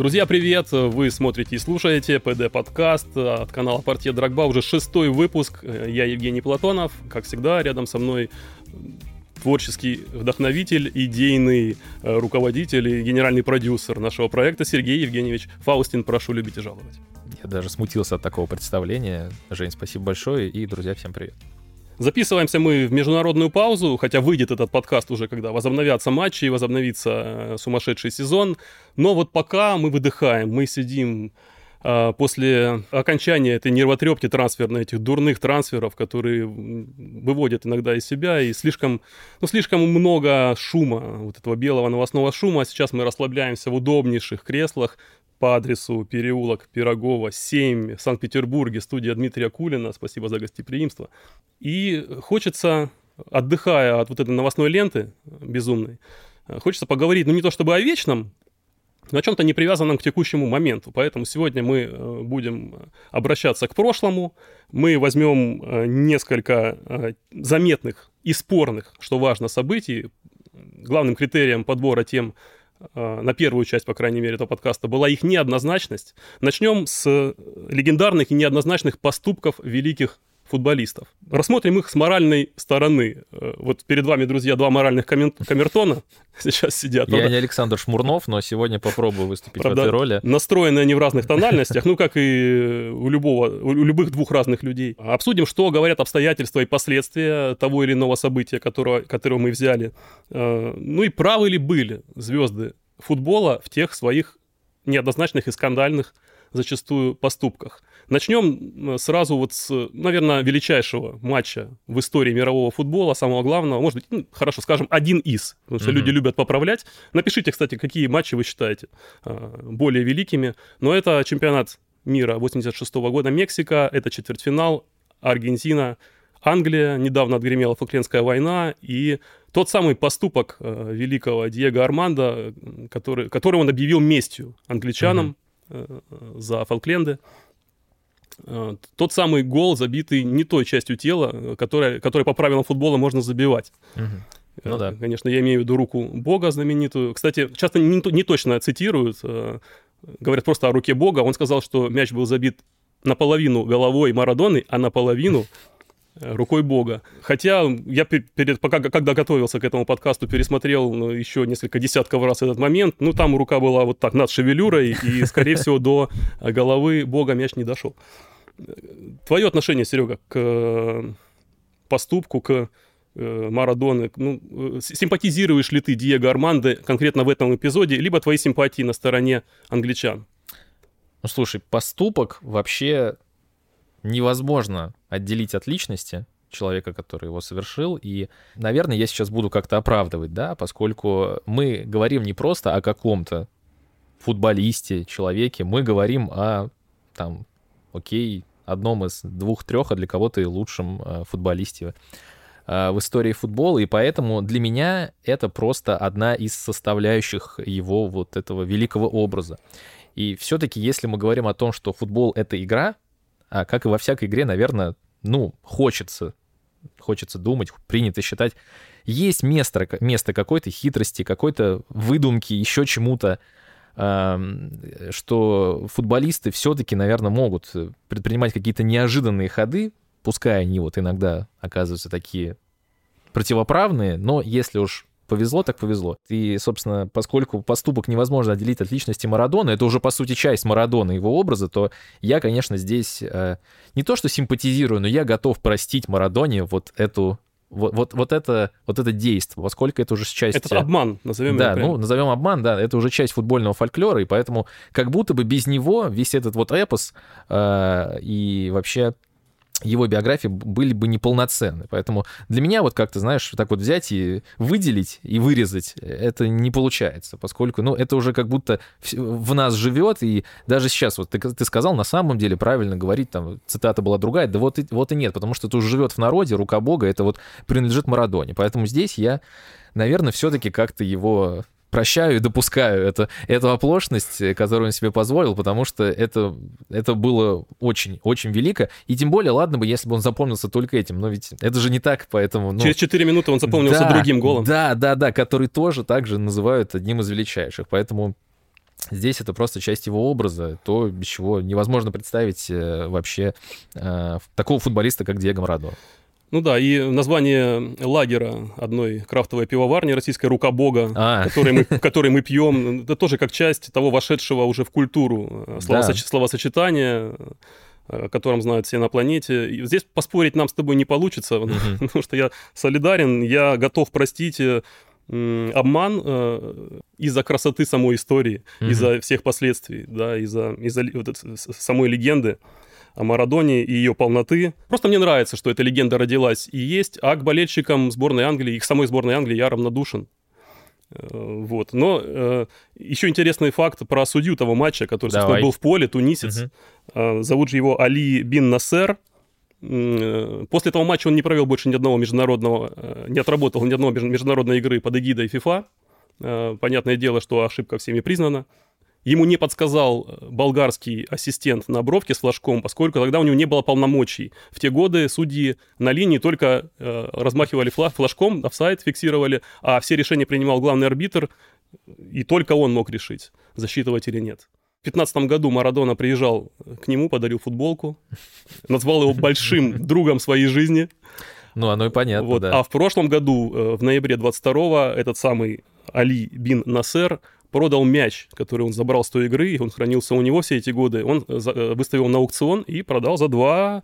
Друзья, привет! Вы смотрите и слушаете ПД подкаст от канала Партия Драгба. Уже шестой выпуск. Я Евгений Платонов. Как всегда, рядом со мной творческий вдохновитель, идейный э, руководитель и генеральный продюсер нашего проекта Сергей Евгеньевич Фаустин. Прошу любить и жаловать. Я даже смутился от такого представления. Жень, спасибо большое. И, друзья, всем привет. Записываемся мы в международную паузу, хотя выйдет этот подкаст уже, когда возобновятся матчи и возобновится э, сумасшедший сезон. Но вот пока мы выдыхаем, мы сидим э, после окончания этой нервотрепки трансферной, этих дурных трансферов, которые выводят иногда из себя, и слишком, ну, слишком много шума, вот этого белого новостного шума. Сейчас мы расслабляемся в удобнейших креслах, по адресу переулок Пирогова, 7, в Санкт-Петербурге, студия Дмитрия Кулина. Спасибо за гостеприимство. И хочется, отдыхая от вот этой новостной ленты безумной, хочется поговорить, ну не то чтобы о вечном, но о чем-то не привязанном к текущему моменту. Поэтому сегодня мы э, будем обращаться к прошлому. Мы возьмем э, несколько э, заметных и спорных, что важно, событий. Главным критерием подбора тем на первую часть, по крайней мере, этого подкаста, была их неоднозначность. Начнем с легендарных и неоднозначных поступков великих футболистов. Рассмотрим их с моральной стороны. Э, вот перед вами, друзья, два моральных камен... камертона сейчас сидят. Я не Александр Шмурнов, но сегодня попробую выступить Правда, в этой роли. Настроены они в разных тональностях, ну, как и у любого, у любых двух разных людей. Обсудим, что говорят обстоятельства и последствия того или иного события, которого, которого мы взяли. Э, ну и правы ли были звезды футбола в тех своих неоднозначных и скандальных зачастую поступках. Начнем сразу вот с, наверное, величайшего матча в истории мирового футбола, самого главного, может быть, ну, хорошо скажем, один из, потому что mm-hmm. люди любят поправлять. Напишите, кстати, какие матчи вы считаете а, более великими. Но это чемпионат мира 86 года Мексика, это четвертьфинал, Аргентина, Англия, недавно отгремела Фолклендская война, и тот самый поступок э, великого Диего Армандо, который, который он объявил местью англичанам, Э, за Фолкленды. Э, тот самый гол, забитый не той частью тела, которая, которая по правилам футбола можно забивать. Угу. Ну да. Конечно, я имею в виду руку Бога знаменитую. Кстати, часто не, не точно цитируют, говорят просто о руке Бога. Он сказал, что мяч был забит наполовину головой Марадоны, а наполовину Э, рукой Бога. Хотя я перед, пока, когда готовился к этому подкасту, пересмотрел ну, еще несколько десятков раз этот момент. Ну, там рука была вот так над шевелюрой, и, скорее всего, до головы Бога мяч не дошел. Твое отношение, Серега, к э, поступку, к э, Марадоны, ну, симпатизируешь ли ты Диего Армандо конкретно в этом эпизоде, либо твои симпатии на стороне англичан? Ну, слушай, поступок вообще невозможно отделить от личности человека, который его совершил. И, наверное, я сейчас буду как-то оправдывать, да, поскольку мы говорим не просто о каком-то футболисте, человеке, мы говорим о, там, окей, одном из двух-трех, а для кого-то и лучшем э, футболисте э, в истории футбола, и поэтому для меня это просто одна из составляющих его вот этого великого образа. И все-таки, если мы говорим о том, что футбол — это игра, а как и во всякой игре, наверное, ну, хочется, хочется думать, принято считать, есть место, место какой-то хитрости, какой-то выдумки, еще чему-то, что футболисты все-таки, наверное, могут предпринимать какие-то неожиданные ходы, пускай они вот иногда оказываются такие противоправные, но если уж повезло, так повезло. И, собственно, поскольку поступок невозможно отделить от личности Марадона, это уже, по сути, часть Марадона, его образа, то я, конечно, здесь э, не то что симпатизирую, но я готов простить Марадоне вот эту вот, вот, вот, это, вот это действие, поскольку это уже часть... Это обман, назовем Да, ну, назовем обман, да, это уже часть футбольного фольклора, и поэтому как будто бы без него весь этот вот эпос э, и вообще его биографии были бы неполноценны. Поэтому для меня вот как-то, знаешь, так вот взять и выделить и вырезать, это не получается, поскольку, ну, это уже как будто в нас живет, и даже сейчас, вот ты, ты сказал, на самом деле правильно говорить, там, цитата была другая, да вот и, вот и нет, потому что это уже живет в народе, рука Бога, это вот принадлежит Марадоне. Поэтому здесь я, наверное, все-таки как-то его прощаю и допускаю это, эту оплошность, э, которую он себе позволил, потому что это, это было очень, очень велико. И тем более, ладно бы, если бы он запомнился только этим, но ведь это же не так, поэтому... Ну... Через 4 минуты он запомнился да, другим голом. Да, да, да, который тоже также называют одним из величайших. Поэтому Здесь это просто часть его образа, то, без чего невозможно представить э, вообще э, такого футболиста, как Диего Марадо. Ну да, и название лагера одной крафтовой пивоварни российской «Рука Бога», а. который, мы, который мы пьем, это тоже как часть того вошедшего уже в культуру э, словосоч... да. словосочетания, о котором знают все на планете. И здесь поспорить нам с тобой не получится, mm-hmm. потому что я солидарен, я готов простить обман э, из-за красоты самой истории, mm-hmm. из-за всех последствий, да, из-за, из-за вот, самой легенды о Марадоне и ее полноты. Просто мне нравится, что эта легенда родилась и есть, а к болельщикам сборной Англии, их самой сборной Англии я равнодушен. Э, вот. Но э, еще интересный факт про судью того матча, который собственно, был в поле, тунисец. Угу. Зовут же его Али Бин Насер. Э, после этого матча он не провел больше ни одного международного, не отработал ни одной международной игры под эгидой FIFA. Понятное дело, что ошибка всеми признана. Ему не подсказал болгарский ассистент на бровке с флажком, поскольку тогда у него не было полномочий. В те годы судьи на линии только э, размахивали флаг, флажком, офсайд фиксировали, а все решения принимал главный арбитр, и только он мог решить, засчитывать или нет. В 2015 году Марадона приезжал к нему, подарил футболку, назвал его большим другом своей жизни. Ну, оно и понятно, вот. да. А в прошлом году, э, в ноябре 22-го, этот самый Али Бин Насер продал мяч, который он забрал с той игры, он хранился у него все эти годы. Он э, э, выставил на аукцион и продал за 2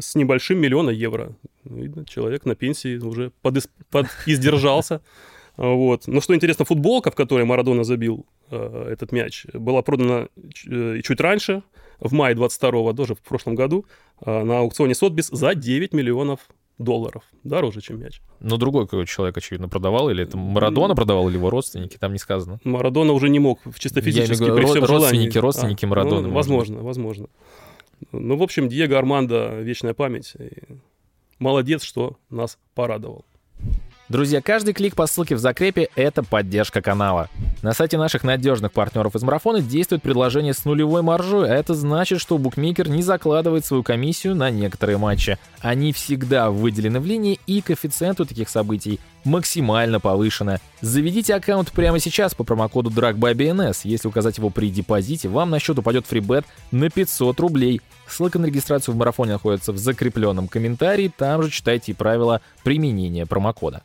с небольшим миллиона евро. Видно, человек на пенсии уже подис... подиздержался. Вот. Но что интересно, футболка, в которой Марадона забил э, этот мяч, была продана э, чуть раньше, в мае 22-го, тоже в прошлом году, э, на аукционе Сотбис за 9 миллионов долларов. Дороже, чем мяч. Но другой какой человек, очевидно, продавал, или это Марадона продавал, или его родственники, там не сказано. Марадона уже не мог чисто физически Я при всем родственники, желании. родственники а, Марадона. Ну, возможно, возможно. Ну, в общем, Диего Армандо, вечная память. Молодец, что нас порадовал. Друзья, каждый клик по ссылке в закрепе — это поддержка канала. На сайте наших надежных партнеров из марафона действует предложение с нулевой маржой, а это значит, что букмекер не закладывает свою комиссию на некоторые матчи. Они всегда выделены в линии, и коэффициент у таких событий максимально повышено. Заведите аккаунт прямо сейчас по промокоду DRAGBYBNS. Если указать его при депозите, вам на счет упадет фрибет на 500 рублей. Ссылка на регистрацию в марафоне находится в закрепленном комментарии, там же читайте и правила применения промокода.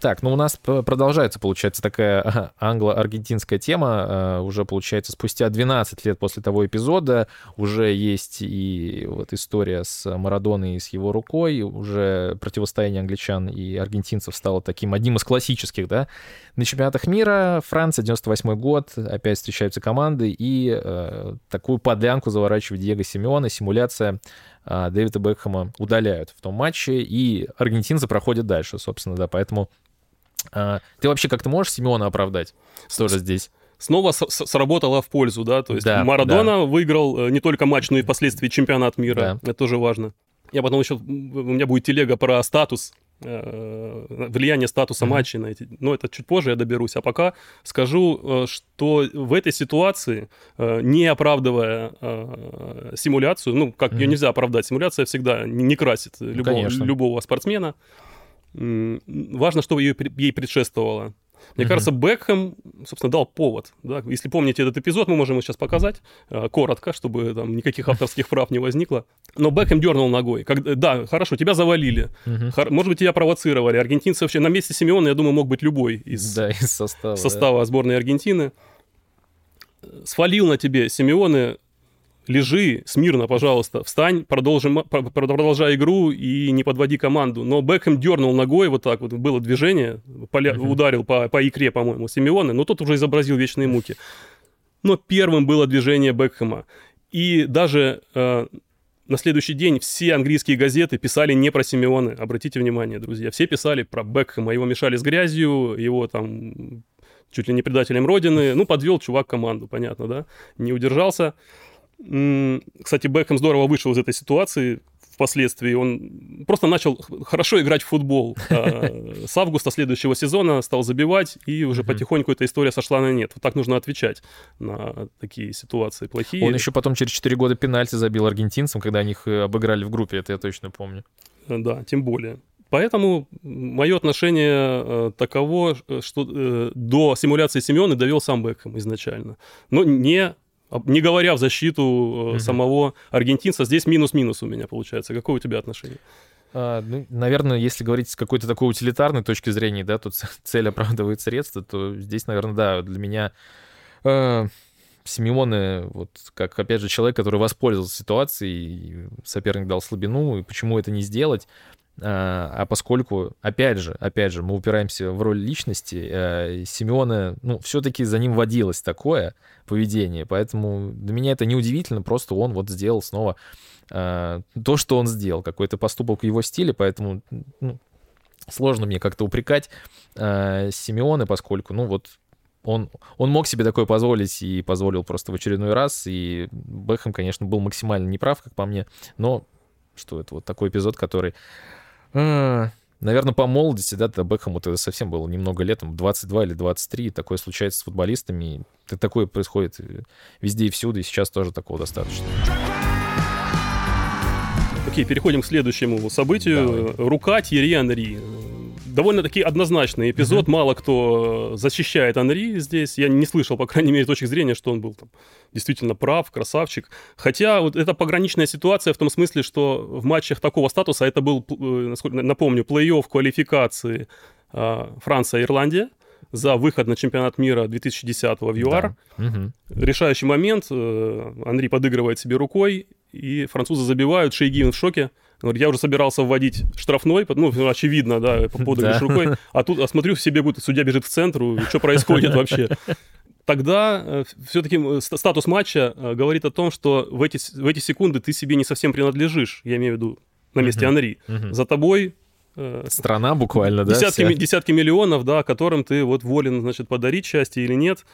Так, ну у нас продолжается, получается, такая англо-аргентинская тема. Э, уже, получается, спустя 12 лет после того эпизода уже есть и вот история с Марадоной и с его рукой. Уже противостояние англичан и аргентинцев стало таким одним из классических, да. На чемпионатах мира Франция, 98 год, опять встречаются команды, и э, такую подлянку заворачивает Диего Симеона, симуляция Дэвида Бекхэма удаляют в том матче, и аргентинцы проходят дальше, собственно, да, поэтому а, ты вообще как-то можешь Симеона оправдать тоже здесь? снова сработало в пользу, да, то есть да, Марадона да. выиграл э, не только матч, но и впоследствии чемпионат мира, да. это тоже важно. Я потом еще, у меня будет телега про статус влияние статуса mm-hmm. матчей на эти. Но это чуть позже я доберусь. А пока скажу, э, что в этой ситуации, э, не оправдывая симуляцию, ну, как mm-hmm. ее нельзя оправдать, симуляция всегда не красит ну, любого, любого спортсмена. Важно, чтобы ей предшествовало. Мне mm-hmm. кажется, Бекхэм, собственно, дал повод. Да? Если помните этот эпизод, мы можем его сейчас показать э, коротко, чтобы там никаких авторских прав не возникло. Но Бекхэм дернул ногой. Как, да, хорошо, тебя завалили. Mm-hmm. Хор, может быть, тебя провоцировали. Аргентинцы вообще на месте Симеона, я думаю, мог быть любой из, да, из состава, состава да. сборной Аргентины. Свалил на тебе Симеоне лежи смирно, пожалуйста, встань, продолжим, продолжай игру и не подводи команду. Но Бекхэм дернул ногой вот так вот, было движение, поля, uh-huh. ударил по, по икре, по-моему, Симеона, но тот уже изобразил вечные муки. Но первым было движение Бекхэма. И даже э, на следующий день все английские газеты писали не про Симеона. Обратите внимание, друзья. Все писали про Бекхэма. Его мешали с грязью, его там чуть ли не предателем родины. Ну, подвел чувак команду, понятно, да? Не удержался. Кстати, Бекхэм здорово вышел из этой ситуации впоследствии. Он просто начал хорошо играть в футбол. А с августа следующего сезона стал забивать, и уже потихоньку эта история сошла на нет. Вот так нужно отвечать на такие ситуации плохие. Он еще потом через 4 года пенальти забил аргентинцам, когда они их э, обыграли в группе, это я точно помню. Да, тем более. Поэтому мое отношение э, таково, что э, до симуляции Симеона довел сам Бекхэм изначально. Но не, не говоря в защиту угу. самого аргентинца, здесь минус-минус у меня получается. Какое у тебя отношение? А, ну, наверное, если говорить с какой-то такой утилитарной точки зрения, да, тут цель оправдывает средства, то здесь, наверное, да, для меня э, Симеоне, вот как, опять же, человек, который воспользовался ситуацией, соперник дал слабину, и почему это не сделать? А, а поскольку, опять же, опять же, мы упираемся в роль личности, э, Симеона, ну, все-таки за ним водилось такое поведение, поэтому для меня это неудивительно, просто он вот сделал снова э, то, что он сделал, какой-то поступок в его стиле, поэтому ну, сложно мне как-то упрекать э, Симеона, поскольку, ну, вот он, он мог себе такое позволить и позволил просто в очередной раз, и Бэхэм, конечно, был максимально неправ, как по мне, но что это вот такой эпизод, который... Наверное, по молодости, да, до Бекхэму это совсем было немного лет, там, 22 или 23, такое случается с футболистами, и такое происходит везде и всюду, и сейчас тоже такого достаточно. Окей, переходим к следующему событию. Давай. Рука Тьерри Анри довольно-таки однозначный эпизод. Mm-hmm. Мало кто защищает Анри здесь. Я не слышал, по крайней мере, точки зрения, что он был там действительно прав, красавчик. Хотя вот это пограничная ситуация в том смысле, что в матчах такого статуса, это был, э, напомню, плей-офф квалификации а, Франция-Ирландия за выход на чемпионат мира 2010 в ЮАР. Да. Угу. Решающий момент. Э, Анри подыгрывает себе рукой, и французы забивают. Шейгин в шоке. Говорит, я уже собирался вводить штрафной, ну, очевидно, да, по поводу да. рукой, а тут, а смотрю, себе будет, судья бежит в центр, что происходит вообще? Тогда э, все-таки статус матча э, говорит о том, что в эти, в эти секунды ты себе не совсем принадлежишь, я имею в виду на месте Анри. За тобой э, Страна буквально, да? Десятки, десятки миллионов, да, которым ты вот волен, значит, подарить счастье или нет.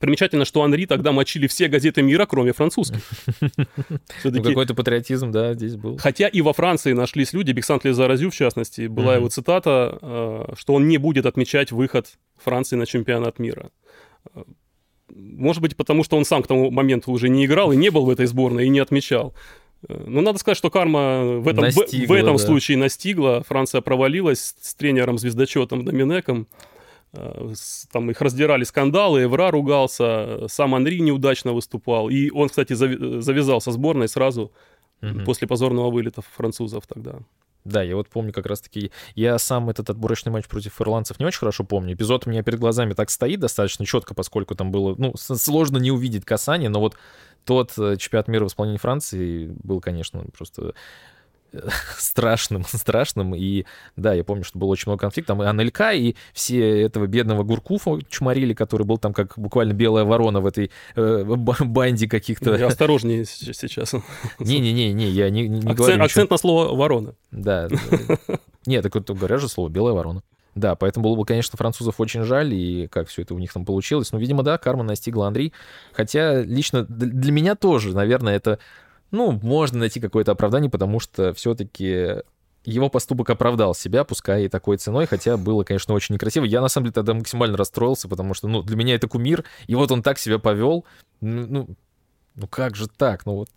Примечательно, что Анри тогда мочили все газеты мира, кроме французских. Ну, какой-то патриотизм, да, здесь был. Хотя и во Франции нашлись люди, Бексант Лезаразю, в частности, была его цитата, э, что он не будет отмечать выход Франции на чемпионат мира. Может быть, потому что он сам к тому моменту уже не играл и не был в этой сборной и не отмечал. Э, но надо сказать, что карма в этом, настигла, в, в этом да. случае настигла. Франция провалилась с тренером-звездочетом Доминеком. Э, там их раздирали скандалы, Эвра ругался, сам Анри неудачно выступал. И он, кстати, завязал со сборной сразу угу. после позорного вылета французов тогда. Да, я вот помню как раз-таки, я сам этот отборочный матч против ирландцев не очень хорошо помню. Эпизод у меня перед глазами так стоит достаточно четко, поскольку там было, ну, сложно не увидеть касание, но вот тот э, чемпионат мира в исполнении Франции был, конечно, просто страшным, страшным. И да, я помню, что было очень много конфликтов. Там и Анелька, и все этого бедного Гуркуфа чморили, который был там как буквально белая ворона в этой э, банде каких-то... Я осторожнее сейчас. Не-не-не, не, я не, не акцент, говорю Акцент на слово «ворона». Да. Нет, так говорят же слово «белая ворона». Да, поэтому было бы, конечно, французов очень жаль, и как все это у них там получилось. Но, видимо, да, карма настигла Андрей. Хотя лично для меня тоже, наверное, это ну, можно найти какое-то оправдание, потому что все-таки его поступок оправдал себя, пускай и такой ценой, хотя было, конечно, очень некрасиво. Я, на самом деле, тогда максимально расстроился, потому что, ну, для меня это кумир, и вот он так себя повел. Ну, ну как же так? Ну вот.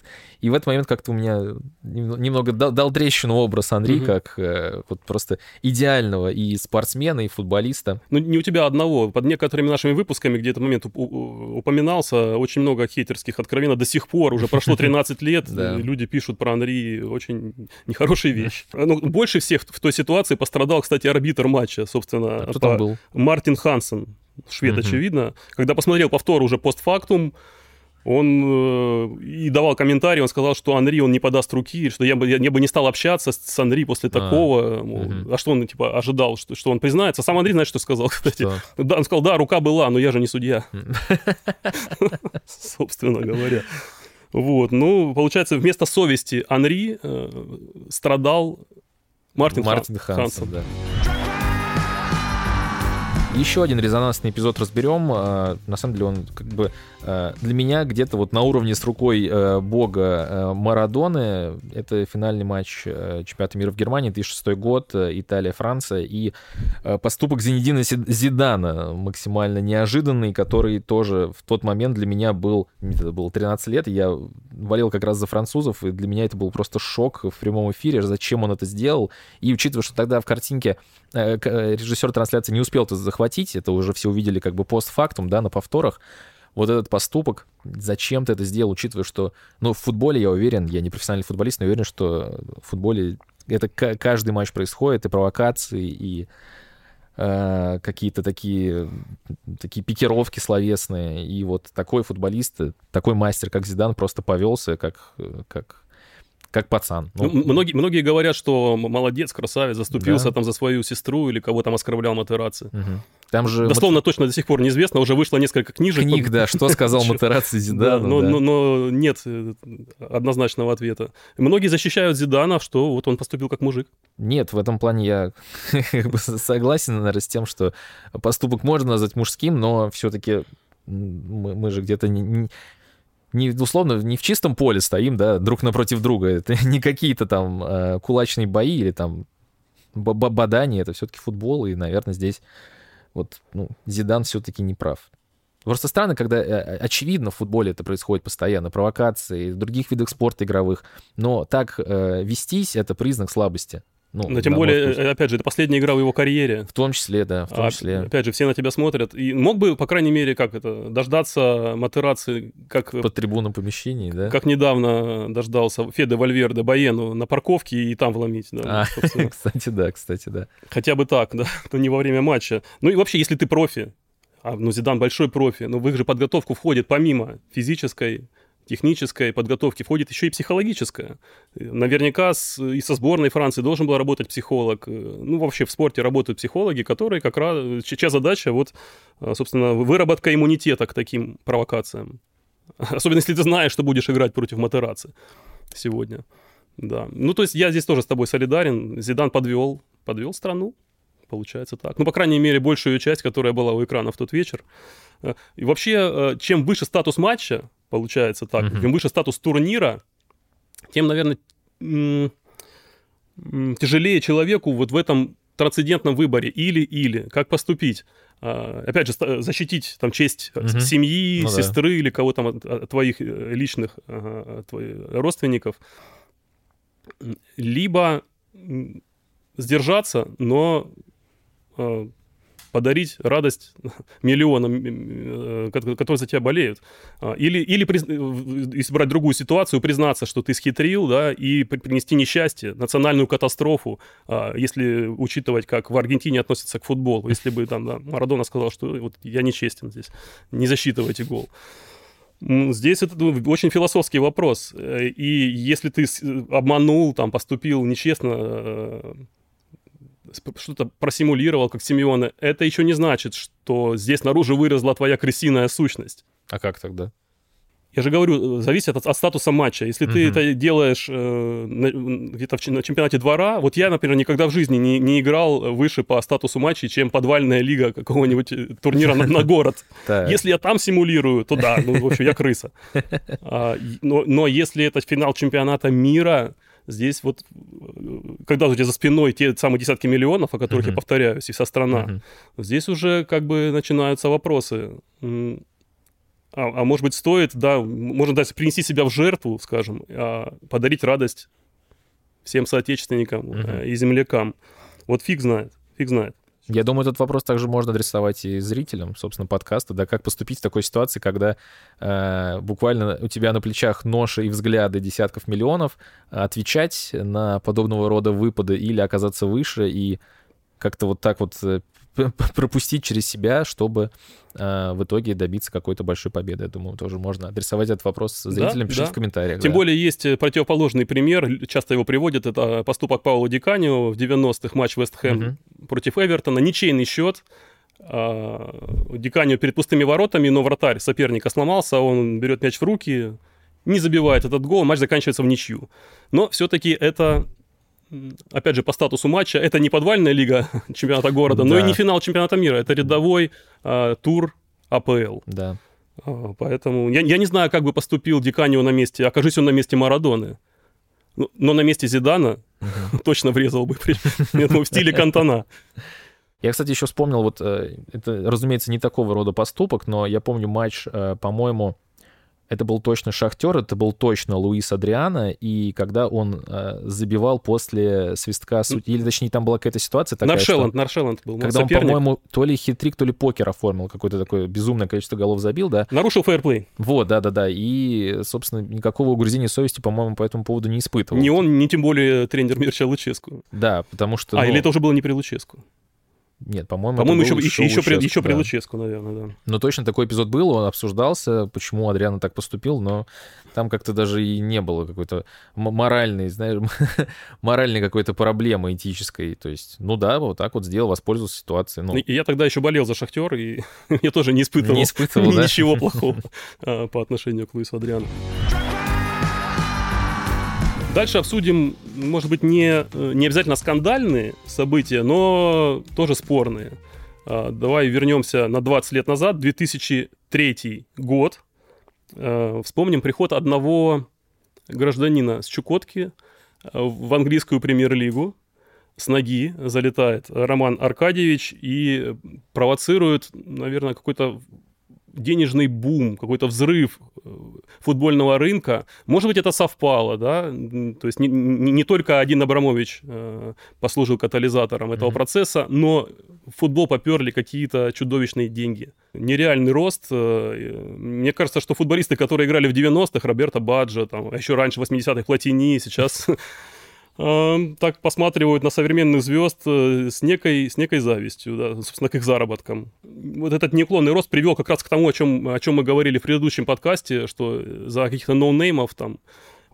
И в этот момент как-то у меня немного дал, дал трещину образ Анри, угу. как э, вот просто идеального и спортсмена, и футболиста. Ну не у тебя одного. Под некоторыми нашими выпусками, где этот момент упоминался, очень много хейтерских откровенно до сих пор. Уже прошло 13 лет, люди пишут про Анри очень нехорошие вещи. Ну, больше всех в той ситуации пострадал, кстати, арбитр матча, собственно. Кто там был? Мартин Хансен, швед, очевидно. Когда посмотрел повтор уже постфактум, он э, и давал комментарий, он сказал, что Анри он не подаст руки, что я бы, я, я бы не стал общаться с, с Анри после а, такого. Мол, угу. А что он, типа, ожидал, что, что он признается? Сам Андрей, знаешь, что сказал, кстати? Что? Да, он сказал, да, рука была, но я же не судья. Собственно говоря. Вот, ну, получается, вместо совести Анри э, страдал Мартин, Мартин Хансен. Хансен. Да. Еще один резонансный эпизод разберем. А, на самом деле он как бы а, для меня где-то вот на уровне с рукой а, бога Марадоны. Это финальный матч чемпионата мира в Германии, 2006 год, Италия, Франция. И поступок Зинедина Зидана максимально неожиданный, который тоже в тот момент для меня был, это было 13 лет, я болел как раз за французов, и для меня это был просто шок в прямом эфире, зачем он это сделал. И учитывая, что тогда в картинке режиссер трансляции не успел это захватить, захватить, это уже все увидели как бы постфактум, да, на повторах, вот этот поступок, зачем ты это сделал, учитывая, что, ну, в футболе, я уверен, я не профессиональный футболист, но уверен, что в футболе это каждый матч происходит, и провокации, и э, какие-то такие, такие пикировки словесные, и вот такой футболист, такой мастер, как Зидан, просто повелся, как, как как пацан. Ну, ну, многие, многие говорят, что молодец, красавец, заступился да. там за свою сестру или кого там оскорблял Матераци. Угу. Там же... Дословно мат... точно до сих пор неизвестно, уже вышло несколько книжек. Книг, да, что сказал Матераци Зидану. но, но, но нет э, однозначного ответа. Многие защищают Зидана, что вот он поступил как мужик. Нет, в этом плане я согласен, наверное, с тем, что поступок можно назвать мужским, но все-таки мы, мы же где-то не, не условно не в чистом поле стоим, да, друг напротив друга. Это не какие-то там э, кулачные бои или там бадания, это все-таки футбол, и, наверное, здесь вот ну, Зидан все-таки не прав. Просто странно, когда э, очевидно в футболе это происходит постоянно, провокации, в других видах спорта игровых, но так э, вестись это признак слабости. Ну, Но тем более, э, опять же, это последняя игра в его карьере. В том числе, да, в том а, числе. Опять же, все на тебя смотрят. И мог бы, по крайней мере, как это, дождаться матерации, как... Под трибуном помещений, да? Как недавно дождался Феде Вальверде Баену на парковке и там вломить, да. А, кстати, да, кстати, да. Хотя бы так, да, но не во время матча. Ну и вообще, если ты профи, а ну Зидан большой профи, но в их же подготовку входит помимо физической технической подготовки входит еще и психологическая. Наверняка с, и со сборной Франции должен был работать психолог. Ну, вообще в спорте работают психологи, которые как раз... Чья задача, вот, собственно, выработка иммунитета к таким провокациям. Особенно, если ты знаешь, что будешь играть против Матераци сегодня. Да. Ну, то есть я здесь тоже с тобой солидарен. Зидан подвел, подвел страну. Получается так. Ну, по крайней мере, большую часть, которая была у экрана в тот вечер. И вообще, чем выше статус матча, получается так. Mm-hmm. Чем выше статус турнира, тем, наверное, тяжелее человеку вот в этом трансцендентном выборе или-или, как поступить. А, опять же, защитить там честь mm-hmm. семьи, ну, сестры да. или кого там от, твоих э, личных от твоих родственников. Либо сдержаться, но подарить радость миллионам, э, которые за тебя болеют. А, или, или э, если брать другую ситуацию, признаться, что ты схитрил, да, и принести несчастье, национальную катастрофу, а, если учитывать, как в Аргентине относятся к футболу. Если бы там да, Марадона сказал, что вот я нечестен здесь, не засчитывайте гол. Здесь это ну, очень философский вопрос. Э, и если ты обманул, там, поступил нечестно, что-то просимулировал, как Симеона, это еще не значит, что здесь наружу выросла твоя крысиная сущность. А как тогда? Я же говорю, зависит от, от статуса матча. Если mm-hmm. ты это делаешь э, где-то в, на чемпионате двора, вот я, например, никогда в жизни не, не играл выше по статусу матчей, чем подвальная лига какого-нибудь э, турнира на, на город. Если я там симулирую, то да, ну, в общем, я крыса. А, но если это финал чемпионата мира, Здесь вот, когда у тебя за спиной те самые десятки миллионов, о которых uh-huh. я повторяюсь, и вся страна, uh-huh. здесь уже как бы начинаются вопросы. А, а может быть, стоит, да, можно даже принести себя в жертву, скажем, а подарить радость всем соотечественникам uh-huh. и землякам. Вот фиг знает, фиг знает. Я думаю, этот вопрос также можно адресовать и зрителям, собственно, подкаста, да, как поступить в такой ситуации, когда э, буквально у тебя на плечах ноша и взгляды десятков миллионов, отвечать на подобного рода выпады или оказаться выше и как-то вот так вот э, пропустить через себя, чтобы э, в итоге добиться какой-то большой победы. Я думаю, тоже можно адресовать этот вопрос зрителям, да, пишите да. в комментариях. Тем да. более есть э, противоположный пример, часто его приводят, это поступок Паула Диканио в 90-х, матч Вест Хэм угу. против Эвертона, ничейный счет, а, Диканио перед пустыми воротами, но вратарь соперника сломался, он берет мяч в руки, не забивает этот гол, матч заканчивается в ничью. Но все-таки это опять же, по статусу матча, это не подвальная лига чемпионата города, да. но и не финал чемпионата мира, это рядовой э, тур АПЛ. Да. А, поэтому я, я не знаю, как бы поступил Диканио на месте, окажись он на месте Марадоны. Ну, но на месте Зидана точно врезал бы, в стиле Кантона. Я, кстати, еще вспомнил, вот э, это, разумеется, не такого рода поступок, но я помню матч, э, по-моему, это был точно Шахтер, это был точно Луис Адриана, и когда он э, забивал после свистка судьи, или точнее там была какая-то ситуация такая, Наршеланд, что, Наршеланд был Когда соперник. он, по-моему, то ли хитрик, то ли покер оформил, какое-то такое безумное количество голов забил, да. Нарушил фейерплей. Вот, да-да-да, и, собственно, никакого угрызения совести, по-моему, по этому поводу не испытывал. Ни он, ни тем более тренер Мирча Луческу. Да, потому что... А, ну... или это уже было не при Луческу? Нет, по-моему, По-моему, еще, еще, еще, при, еще да. при Луческу, наверное, да. Но точно такой эпизод был, он обсуждался, почему Адриана так поступил, но там как-то даже и не было какой-то моральной, знаешь, моральной какой-то проблемы этической. То есть, ну да, вот так вот сделал, воспользовался ситуацией. Ну. Я тогда еще болел за Шахтер, и я тоже не испытывал, не испытывал ничего плохого а, по отношению к Луису Адриану. Дальше обсудим, может быть, не, э, не обязательно скандальные события, но тоже спорные. А, давай вернемся на 20 лет назад, 2003 год. А, вспомним приход одного гражданина с Чукотки а, в английскую премьер-лигу. С ноги залетает Роман Аркадьевич и провоцирует, наверное, какой-то денежный бум, какой-то взрыв э, футбольного рынка. Может быть, это совпало, да? То есть не, не, не только один Абрамович э, послужил катализатором этого mm-hmm. процесса, но в футбол поперли какие-то чудовищные деньги. Нереальный рост. Э, мне кажется, что футболисты, которые играли в 90-х, Роберто Баджо, там, а еще раньше 80-х Платини, сейчас так посматривают на современных звезд э, с некой, с некой завистью, да, собственно, к их заработкам. Вот этот неуклонный рост привел как раз к тому, о чем, о чем мы говорили в предыдущем подкасте, что за каких-то ноунеймов там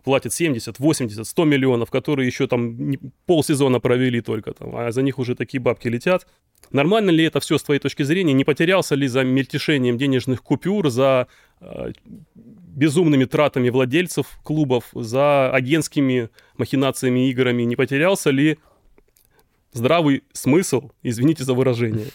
платят 70, 80, 100 миллионов, которые еще там полсезона провели только там, а за них уже такие бабки летят. Нормально ли это все с твоей точки зрения? Не потерялся ли за мельтешением денежных купюр, за э, безумными тратами владельцев клубов, за агентскими махинациями, играми? Не потерялся ли здравый смысл, извините за выражение?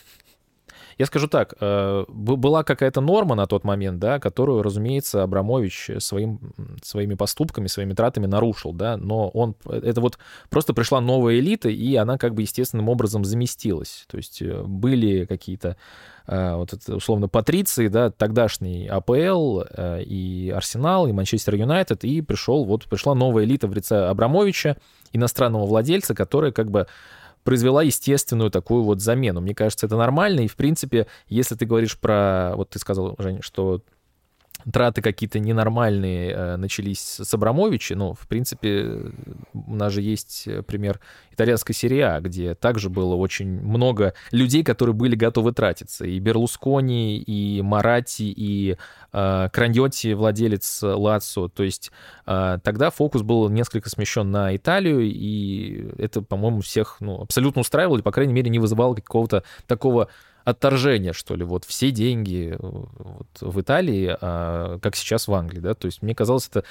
Я скажу так, э, была какая-то норма на тот момент, да, которую, разумеется, Абрамович своим, своими поступками, своими тратами нарушил, да, но он, это вот просто пришла новая элита, и она как бы естественным образом заместилась. То есть э, были какие-то э, вот это, условно патриции, да, тогдашний АПЛ и Арсенал, и Манчестер Юнайтед, и пришел, вот пришла новая элита в лице Абрамовича, иностранного владельца, который как бы произвела естественную такую вот замену. Мне кажется, это нормально, и, в принципе, если ты говоришь про... Вот ты сказал, Женя, что траты какие-то ненормальные э, начались с Абрамовича. Ну, в принципе, у нас же есть пример итальянской серии А, где также было очень много людей, которые были готовы тратиться. И Берлускони, и Марати, и э, Краньотти, владелец Лацо. То есть э, тогда фокус был несколько смещен на Италию, и это, по-моему, всех ну, абсолютно устраивало, и, по крайней мере, не вызывало какого-то такого отторжение, что ли, вот все деньги э, вот в Италии, а, как сейчас в Англии, да, то есть мне казалось, это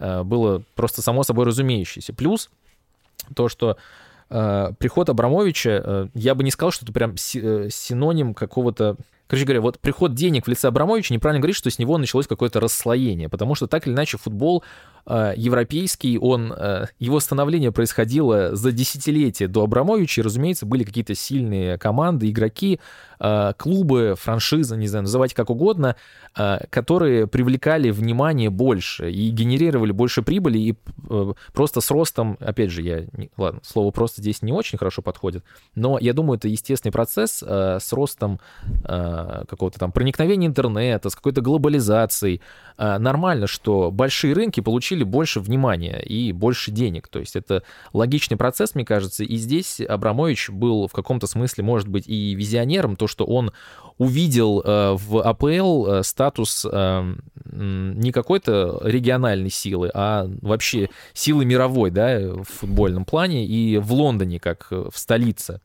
а, было просто само собой разумеющееся. Плюс то, что а, приход Абрамовича, э, я бы не сказал, что это прям э, синоним какого-то Короче говоря, вот приход денег в лице Абрамовича неправильно говорить, что с него началось какое-то расслоение, потому что так или иначе футбол европейский, он, э, его становление происходило за десятилетия до Абрамовича, и, разумеется, были какие-то сильные команды, игроки, э, клубы, франшизы, не знаю, называйте как угодно, э, которые привлекали внимание больше и генерировали больше прибыли, и э, просто с ростом, опять же, я, ладно, слово «просто» здесь не очень хорошо подходит, но я думаю, это естественный процесс э, с ростом э, какого-то там проникновения интернета, с какой-то глобализацией. Нормально, что большие рынки получили больше внимания и больше денег. То есть это логичный процесс, мне кажется. И здесь Абрамович был в каком-то смысле, может быть, и визионером, то, что он увидел э, в АПЛ э, статус э, не какой-то региональной силы, а вообще силы мировой, да, в футбольном плане, и в Лондоне, как в столице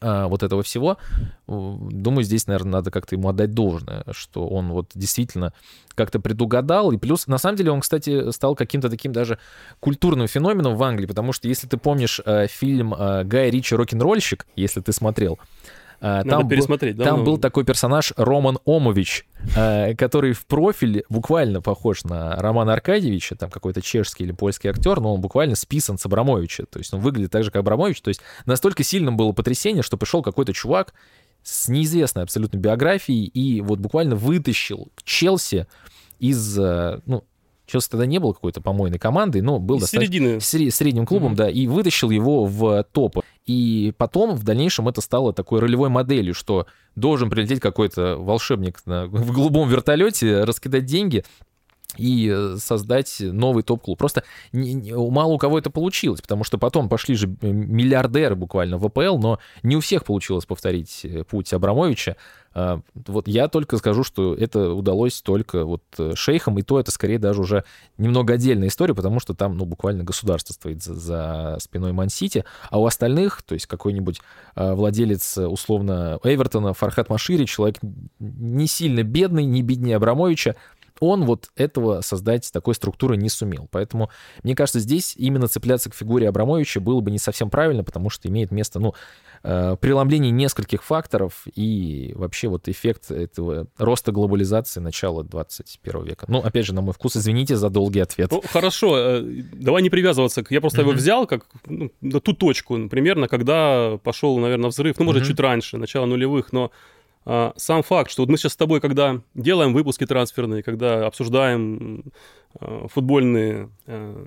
вот этого всего, думаю, здесь, наверное, надо как-то ему отдать должное, что он вот действительно как-то предугадал, и плюс, на самом деле, он, кстати, стал каким-то таким даже культурным феноменом в Англии, потому что, если ты помнишь э, фильм э, Гая Ричи. «Рок-н-ролльщик», если ты смотрел, а, Надо там пересмотреть. Был, там был такой персонаж Роман Омович, а, который в профиль буквально похож на Романа Аркадьевича, там какой-то чешский или польский актер, но он буквально списан с Абрамовича. То есть он выглядит так же, как Абрамович. То есть настолько сильным было потрясение, что пришел какой-то чувак с неизвестной абсолютно биографией и вот буквально вытащил Челси из, э, ну, Челси тогда не был какой-то помойной командой, но был достаточно средним клубом, mm-hmm. да, и вытащил его в топ. И потом, в дальнейшем, это стало такой ролевой моделью, что должен прилететь какой-то волшебник на, в голубом вертолете, раскидать деньги, и э, создать новый топ-клуб. Просто не, не, мало у кого это получилось, потому что потом пошли же э, миллиардеры буквально в АПЛ, но не у всех получилось повторить э, путь Абрамовича. А, вот я только скажу, что это удалось только вот шейхам, и то это скорее даже уже немного отдельная история, потому что там, ну, буквально государство стоит за, за спиной Ман-Сити, а у остальных, то есть какой-нибудь владелец, условно, Эвертона, Фархат Машири, человек не сильно бедный, не беднее Абрамовича, он вот этого создать такой структуры не сумел. Поэтому, мне кажется, здесь именно цепляться к фигуре Абрамовича было бы не совсем правильно, потому что имеет место, ну, э, преломление нескольких факторов и вообще вот эффект этого роста глобализации начала 21 века. Ну, опять же, на мой вкус, извините за долгий ответ. Ну, хорошо, э, давай не привязываться. Я просто mm-hmm. его взял как ну, на ту точку, примерно, когда пошел, наверное, взрыв, ну, может, mm-hmm. чуть раньше, начало нулевых, но сам факт, что вот мы сейчас с тобой, когда делаем выпуски трансферные, когда обсуждаем а, футбольные а,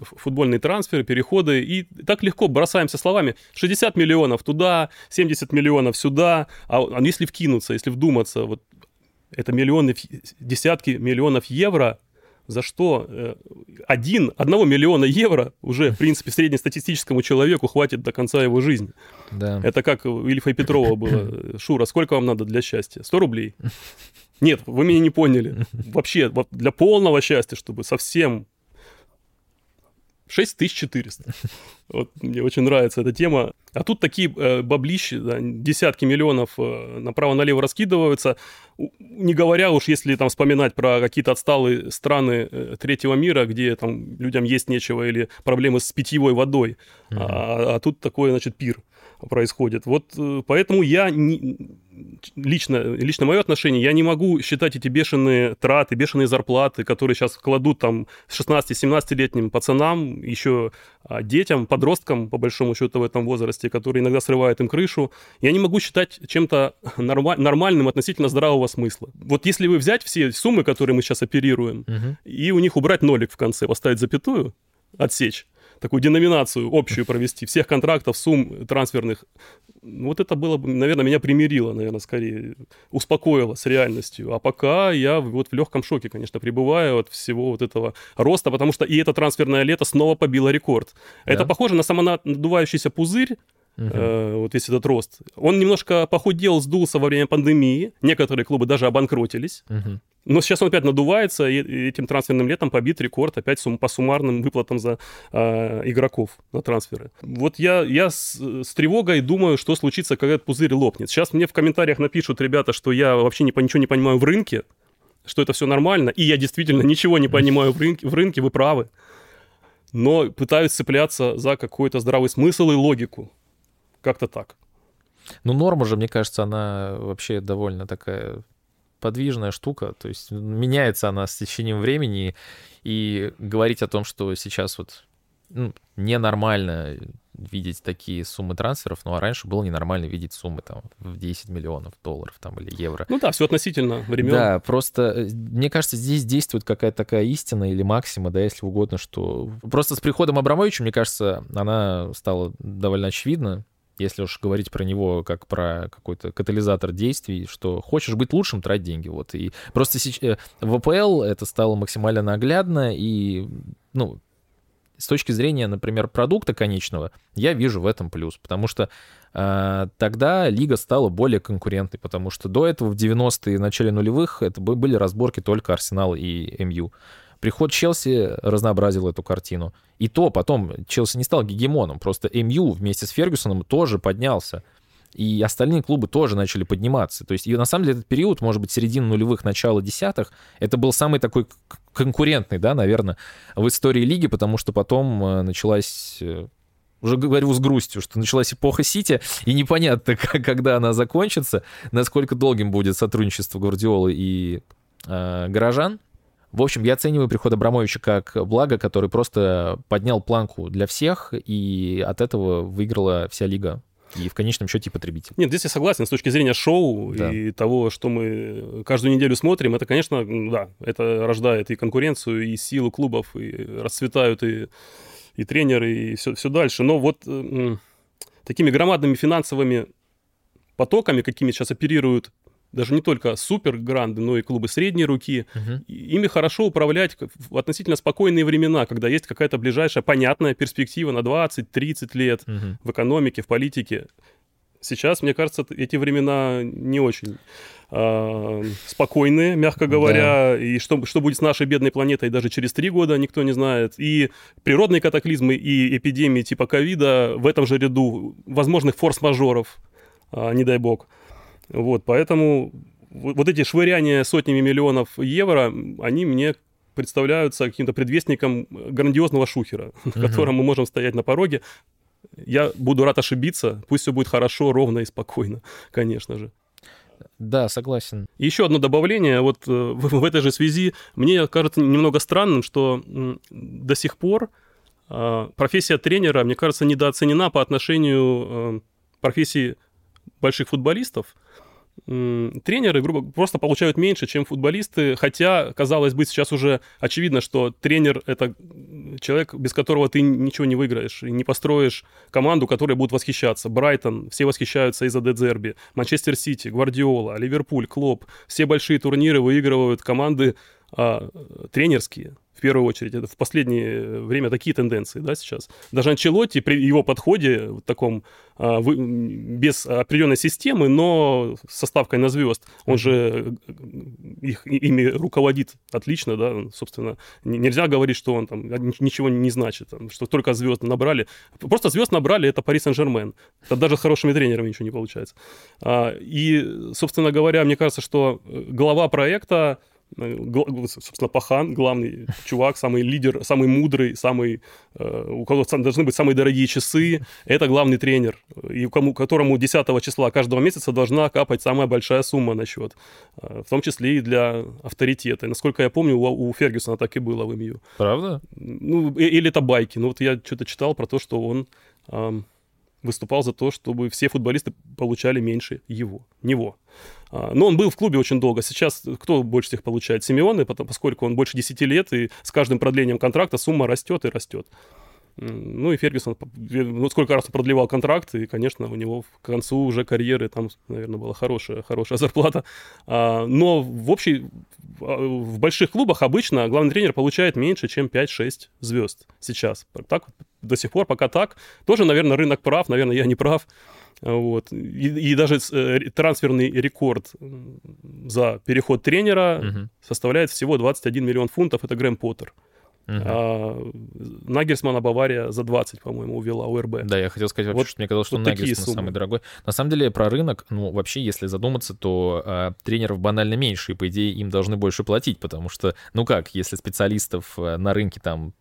футбольные трансферы, переходы, и так легко бросаемся словами 60 миллионов туда, 70 миллионов сюда, а, а если вкинуться, если вдуматься, вот это миллионы, десятки миллионов евро за что э, один, одного миллиона евро уже, в принципе, среднестатистическому человеку хватит до конца его жизни. Да. Это как у Ильфа и Петрова было. Шура, сколько вам надо для счастья? 100 рублей? Нет, вы меня не поняли. Вообще, для полного счастья, чтобы совсем 6400. Вот мне очень нравится эта тема. А тут такие э, баблищи, да, десятки миллионов э, направо-налево раскидываются. Не говоря уж, если там вспоминать про какие-то отсталые страны э, третьего мира, где там людям есть нечего или проблемы с питьевой водой. Mm-hmm. А, а тут такой, значит, пир происходит. Вот э, поэтому я не, лично, лично мое отношение, я не могу считать эти бешеные траты, бешеные зарплаты, которые сейчас кладут там 16-17-летним пацанам, еще а, детям, подросткам, по большому счету, в этом возрасте, которые иногда срывают им крышу. Я не могу считать чем-то норма- нормальным относительно здравого смысла. Вот если вы взять все суммы, которые мы сейчас оперируем, угу. и у них убрать нолик в конце, поставить запятую, отсечь, такую деноминацию общую провести всех контрактов, сумм трансферных. Вот это было бы, наверное, меня примирило, наверное, скорее, успокоило с реальностью. А пока я вот в легком шоке, конечно, пребываю от всего вот этого роста, потому что и это трансферное лето снова побило рекорд. Да. Это похоже на самонадувающийся пузырь, Uh-huh. Э, вот весь этот рост. Он немножко похудел, сдулся во время пандемии. Некоторые клубы даже обанкротились. Uh-huh. Но сейчас он опять надувается, и этим трансферным летом побит рекорд опять по суммарным выплатам за э, игроков на трансферы. Вот я, я с, с тревогой думаю, что случится, когда этот пузырь лопнет. Сейчас мне в комментариях напишут ребята, что я вообще не, ничего не понимаю в рынке, что это все нормально, и я действительно ничего не понимаю в рынке, в рынке вы правы. Но пытаюсь цепляться за какой-то здравый смысл и логику. Как-то так. Ну, норма же, мне кажется, она вообще довольно такая подвижная штука, то есть меняется она с течением времени, и говорить о том, что сейчас вот ну, ненормально видеть такие суммы трансферов, ну а раньше было ненормально видеть суммы там в 10 миллионов долларов там или евро. Ну да, все относительно времен. Да, просто э, мне кажется, здесь действует какая-то такая истина или максима, да, если угодно, что просто с приходом Абрамовича, мне кажется, она стала довольно очевидна, если уж говорить про него как про какой-то катализатор действий, что хочешь быть лучшим, трать деньги. Вот. И просто сейчас, э, в АПЛ это стало максимально наглядно, и, ну, с точки зрения, например, продукта конечного, я вижу в этом плюс, потому что э, тогда лига стала более конкурентной, потому что до этого в 90-е, начале нулевых это были разборки только Арсенал и МЮ. Приход Челси разнообразил эту картину. И то потом Челси не стал гегемоном, просто МЮ вместе с Фергюсоном тоже поднялся. И остальные клубы тоже начали подниматься. То есть, и на самом деле, этот период, может быть, середина нулевых, начало десятых, это был самый такой конкурентный, да, наверное, в истории лиги, потому что потом э, началась э, уже говорю с грустью, что началась эпоха Сити, и непонятно, когда она закончится, насколько долгим будет сотрудничество Гвардиолы и э, горожан. В общем, я оцениваю приход Абрамовича как благо, который просто поднял планку для всех, и от этого выиграла вся лига и в конечном счете потребитель. Нет, здесь я согласен. С точки зрения шоу да. и того, что мы каждую неделю смотрим, это, конечно, да, это рождает и конкуренцию, и силу клубов, и расцветают и, и тренеры, и все, все дальше. Но вот такими громадными финансовыми потоками, какими сейчас оперируют даже не только супер гранды, но и клубы средней руки. Угу. Ими хорошо управлять в относительно спокойные времена, когда есть какая-то ближайшая понятная перспектива на 20-30 лет угу. в экономике, в политике. Сейчас, мне кажется, эти времена не очень э, спокойные, мягко говоря. Да. И что, что будет с нашей бедной планетой даже через три года, никто не знает. И природные катаклизмы, и эпидемии типа ковида в этом же ряду возможных форс-мажоров, э, не дай бог. Вот, поэтому вот эти швыряния сотнями миллионов евро, они мне представляются каким-то предвестником грандиозного шухера, uh-huh. котором мы можем стоять на пороге. Я буду рад ошибиться, пусть все будет хорошо, ровно и спокойно, конечно же. Да, согласен. Еще одно добавление. Вот э, в, в этой же связи мне кажется немного странным, что до сих пор э, профессия тренера, мне кажется, недооценена по отношению э, профессии больших футболистов тренеры, грубо просто получают меньше, чем футболисты, хотя, казалось бы, сейчас уже очевидно, что тренер — это человек, без которого ты ничего не выиграешь, и не построишь команду, которая будет восхищаться. Брайтон, все восхищаются из-за Дедзерби, Манчестер Сити, Гвардиола, Ливерпуль, Клоп, все большие турниры выигрывают команды а, тренерские, первую очередь. Это в последнее время такие тенденции, да, сейчас. Даже Анчелотти при его подходе, в таком, а, в, без определенной системы, но с составкой на звезд, он же э, их, ими руководит отлично, да, собственно. Нельзя говорить, что он там ничего не значит, там, что только звезд набрали. Просто звезд набрали, это Пари Сен-Жермен. Это даже хорошими тренерами ничего не получается. А, и, собственно говоря, мне кажется, что э, глава проекта собственно, Пахан, главный чувак, самый лидер, самый мудрый, самый, э, у кого должны быть самые дорогие часы, это главный тренер, и кому, которому 10 числа каждого месяца должна капать самая большая сумма на счет, э, в том числе и для авторитета. И, насколько я помню, у, у Фергюсона так и было в МЮ. Правда? Ну, или это байки. Ну, вот я что-то читал про то, что он... Эм, выступал за то, чтобы все футболисты получали меньше его, него. А, но он был в клубе очень долго. Сейчас кто больше всех получает? Симеоны, поскольку он больше 10 лет, и с каждым продлением контракта сумма растет и растет. Ну и Фергюсон, ну, сколько раз продлевал контракт, и, конечно, у него к концу уже карьеры там, наверное, была хорошая, хорошая зарплата. А, но в общей, а, в больших клубах обычно главный тренер получает меньше, чем 5-6 звезд сейчас. Так до сих пор, пока так. Тоже, наверное, рынок прав, наверное, я не прав. Вот. И, и даже э, трансферный рекорд за переход тренера угу. составляет всего 21 миллион фунтов. Это Грэм Поттер. Uh-huh. А, Нагельсмана Бавария за 20, по-моему, увела УРБ. Да, я хотел сказать вообще, вот, что мне казалось, что вот Нагельсман самый дорогой. На самом деле, про рынок, ну, вообще, если задуматься, то а, тренеров банально меньше, и, по идее, им должны больше платить, потому что, ну как, если специалистов а, на рынке там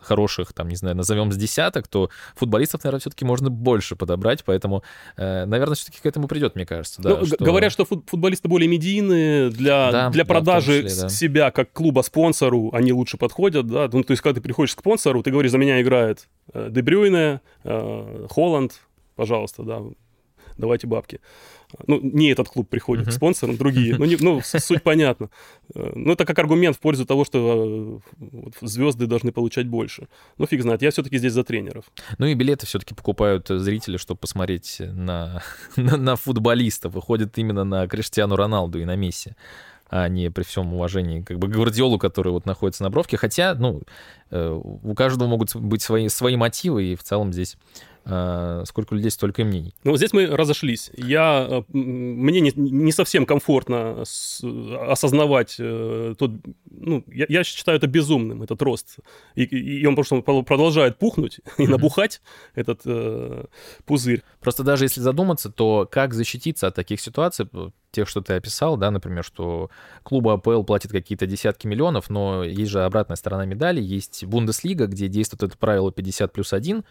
хороших, там, не знаю, назовем с десяток, то футболистов, наверное, все-таки можно больше подобрать, поэтому, э, наверное, все-таки к этому придет, мне кажется. Да, ну, что... Говорят, что футболисты более медийные для, да, для продажи да, числе, да. себя как клуба спонсору, они лучше подходят, да, ну, то есть, когда ты приходишь к спонсору, ты говоришь, за меня играет э, Дебрюйне, э, Холланд, пожалуйста, да, давайте бабки. Ну, не этот клуб приходит uh-huh. к спонсорам, другие. Ну, не, ну, суть понятна. Ну, это как аргумент в пользу того, что вот, звезды должны получать больше. Ну, фиг знает, я все-таки здесь за тренеров. Ну и билеты все-таки покупают зрители, чтобы посмотреть на, на, на футболиста. Выходит именно на Криштиану Роналду и на Месси а не при всем уважении как бы Гвардиолу, который вот находится на бровке. Хотя, ну, э, у каждого могут быть свои, свои мотивы, и в целом здесь э, сколько людей, столько и мнений. Ну, вот здесь мы разошлись. Я, э, мне не, не совсем комфортно с, осознавать э, тот... Ну, я, я считаю это безумным, этот рост. И, и он просто продолжает пухнуть и набухать, этот э, пузырь. Просто даже если задуматься, то как защититься от таких ситуаций, тех, что ты описал, да, например, что клубы АПЛ платят какие-то десятки миллионов, но есть же обратная сторона медали, есть Бундеслига, где действует это правило 50 плюс 1,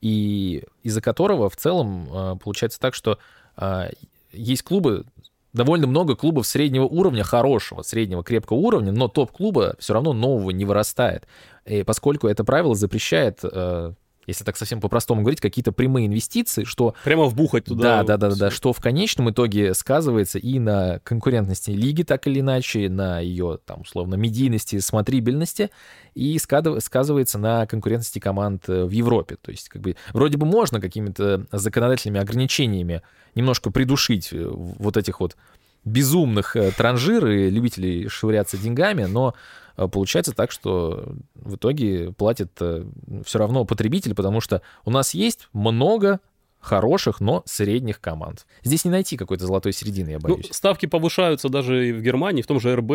и из-за которого в целом а, получается так, что а, есть клубы, довольно много клубов среднего уровня, хорошего, среднего, крепкого уровня, но топ-клуба все равно нового не вырастает. И поскольку это правило запрещает а, если так совсем по-простому говорить, какие-то прямые инвестиции, что... Прямо вбухать туда. Да, да, да, да, что в конечном итоге сказывается и на конкурентности лиги, так или иначе, на ее, там, условно, медийности, смотрибельности, и сказывается на конкурентности команд э, в Европе. То есть, как бы, вроде бы можно какими-то законодательными ограничениями немножко придушить э, вот этих вот безумных э, транжир и любителей швыряться деньгами, но получается так, что в итоге платит э, все равно потребитель, потому что у нас есть много хороших, но средних команд. Здесь не найти какой-то золотой середины, я ну, боюсь. Ну, ставки повышаются даже и в Германии, в том же РБ.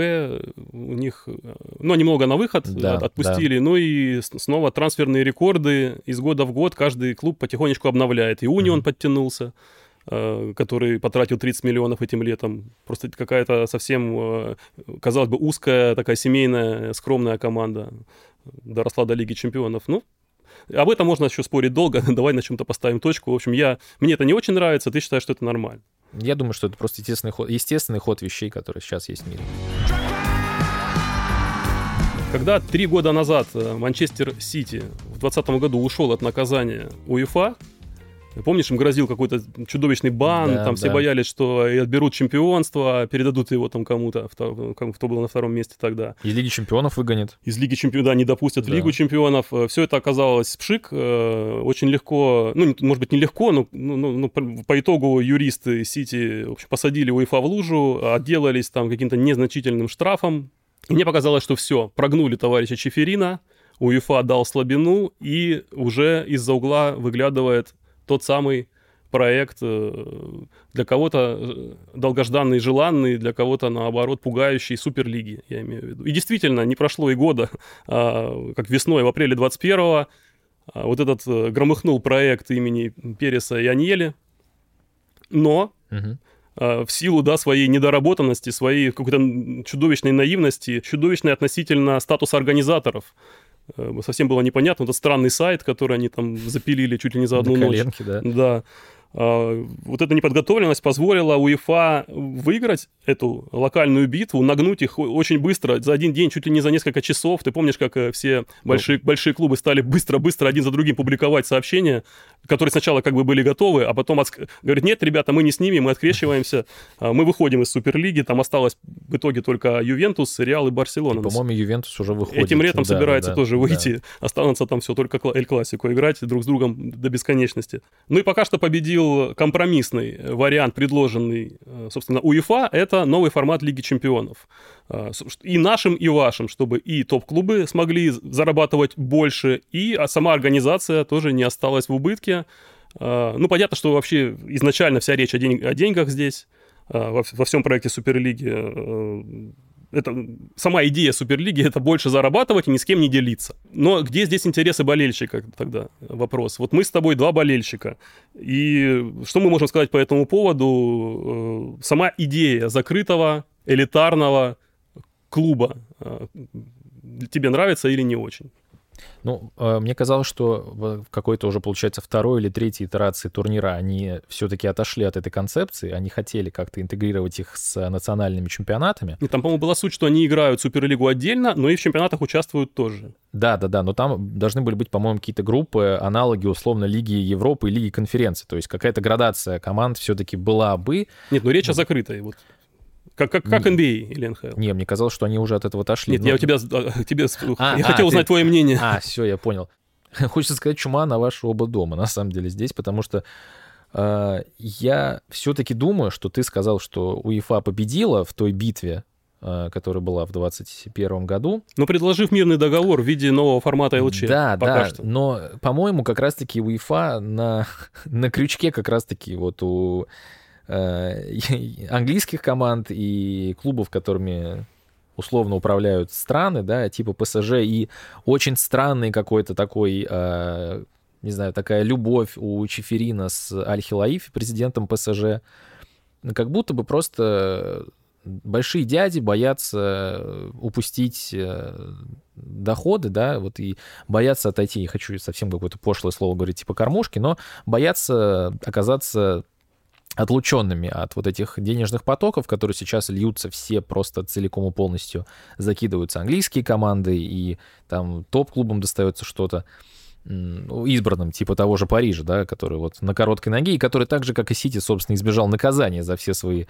У них, ну, немного на выход да, отпустили. Да. Ну и снова трансферные рекорды из года в год каждый клуб потихонечку обновляет. И Унион mm-hmm. подтянулся. Э, который потратил 30 миллионов этим летом. Просто какая-то совсем, э, казалось бы, узкая, такая семейная, скромная команда доросла до Лиги Чемпионов. Ну, об этом можно еще спорить долго. Давай на чем-то поставим точку. В общем, я, мне это не очень нравится, ты считаешь, что это нормально. Я думаю, что это просто естественный ход, естественный ход вещей, которые сейчас есть в мире. Когда три года назад э, Манчестер Сити в 2020 году ушел от наказания УЕФА, Помнишь, им грозил какой-то чудовищный бан, да, там да. все боялись, что отберут чемпионство, передадут его там кому-то, кто был на втором месте тогда. Из Лиги чемпионов выгонят. Из Лиги чемпионов, да, не допустят да. в Лигу чемпионов. Все это оказалось пшик, э, очень легко, ну, может быть, не легко, но ну, ну, ну, по итогу юристы Сити в общем, посадили УЕФА в лужу, отделались там каким-то незначительным штрафом. И мне показалось, что все, прогнули товарища Чеферина, УЕФА дал слабину, и уже из-за угла выглядывает тот самый проект э, для кого-то э, долгожданный желанный, для кого-то, наоборот, пугающий Суперлиги, я имею в виду. И действительно, не прошло и года, а, как весной, в апреле 21-го, а, вот этот э, громыхнул проект имени Переса и Аньели, но угу. в силу, да, своей недоработанности, своей какой-то чудовищной наивности, чудовищной относительно статуса организаторов, совсем было непонятно. Это странный сайт, который они там запилили чуть ли не за одну До коленки, ночь. Да. да. А, вот эта неподготовленность позволила УЕФА выиграть эту локальную битву, нагнуть их очень быстро, за один день, чуть ли не за несколько часов. Ты помнишь, как э, все большие, ну. большие клубы стали быстро-быстро один за другим публиковать сообщения, которые сначала как бы были готовы, а потом от... говорят, нет, ребята, мы не с ними, мы открещиваемся, а, мы выходим из Суперлиги, там осталось в итоге только Ювентус, Реал и Барселона. И, по-моему, Ювентус уже выходит. Этим летом да, собирается да, тоже да. выйти, останутся там все только Эль Классико играть друг с другом до бесконечности. Ну и пока что победил победил компромиссный вариант, предложенный, э, собственно, УЕФА, это новый формат Лиги Чемпионов. Э, и нашим, и вашим, чтобы и топ-клубы смогли зарабатывать больше, и а сама организация тоже не осталась в убытке. Э, ну, понятно, что вообще изначально вся речь о, день, о деньгах здесь, во, во всем проекте Суперлиги это, сама идея Суперлиги — это больше зарабатывать и ни с кем не делиться. Но где здесь интересы болельщика тогда? Вопрос. Вот мы с тобой два болельщика. И что мы можем сказать по этому поводу? Э, сама идея закрытого, элитарного клуба э, тебе нравится или не очень? Ну, э, мне казалось, что в какой-то уже, получается, второй или третьей итерации турнира они все-таки отошли от этой концепции, они хотели как-то интегрировать их с национальными чемпионатами. И там, по-моему, была суть, что они играют Суперлигу отдельно, но и в чемпионатах участвуют тоже. Да, да, да, но там должны были быть, по-моему, какие-то группы, аналоги, условно, Лиги Европы и Лиги конференции. То есть какая-то градация команд все-таки была бы. Нет, ну речь о закрытой. Вот. Как, как, как NBA или НХЛ? Не, мне казалось, что они уже от этого отошли. Нет, но... я у тебя, а, тебе, а, я а, хотел узнать ты... твое мнение. А, все, я понял. Хочется сказать, чума на ваши оба дома, на самом деле, здесь, потому что э, я все-таки думаю, что ты сказал, что УЕФА победила в той битве э, которая была в 2021 году. Но предложив мирный договор в виде нового формата ЛЧ. Да, пока да, что. но, по-моему, как раз-таки УЕФА на, на крючке как раз-таки вот у английских команд и клубов, которыми условно управляют страны, да, типа ПСЖ, и очень странный какой-то такой, э, не знаю, такая любовь у Чеферина с Аль-Хилаиф, президентом ПСЖ, как будто бы просто большие дяди боятся упустить э, доходы, да, вот и боятся отойти, не хочу совсем какое-то пошлое слово говорить, типа кормушки, но боятся оказаться отлученными от вот этих денежных потоков, которые сейчас льются все просто целиком и полностью, закидываются английские команды, и там топ-клубам достается что-то избранным, типа того же Парижа, да, который вот на короткой ноге, и который так же, как и Сити, собственно, избежал наказания за все свои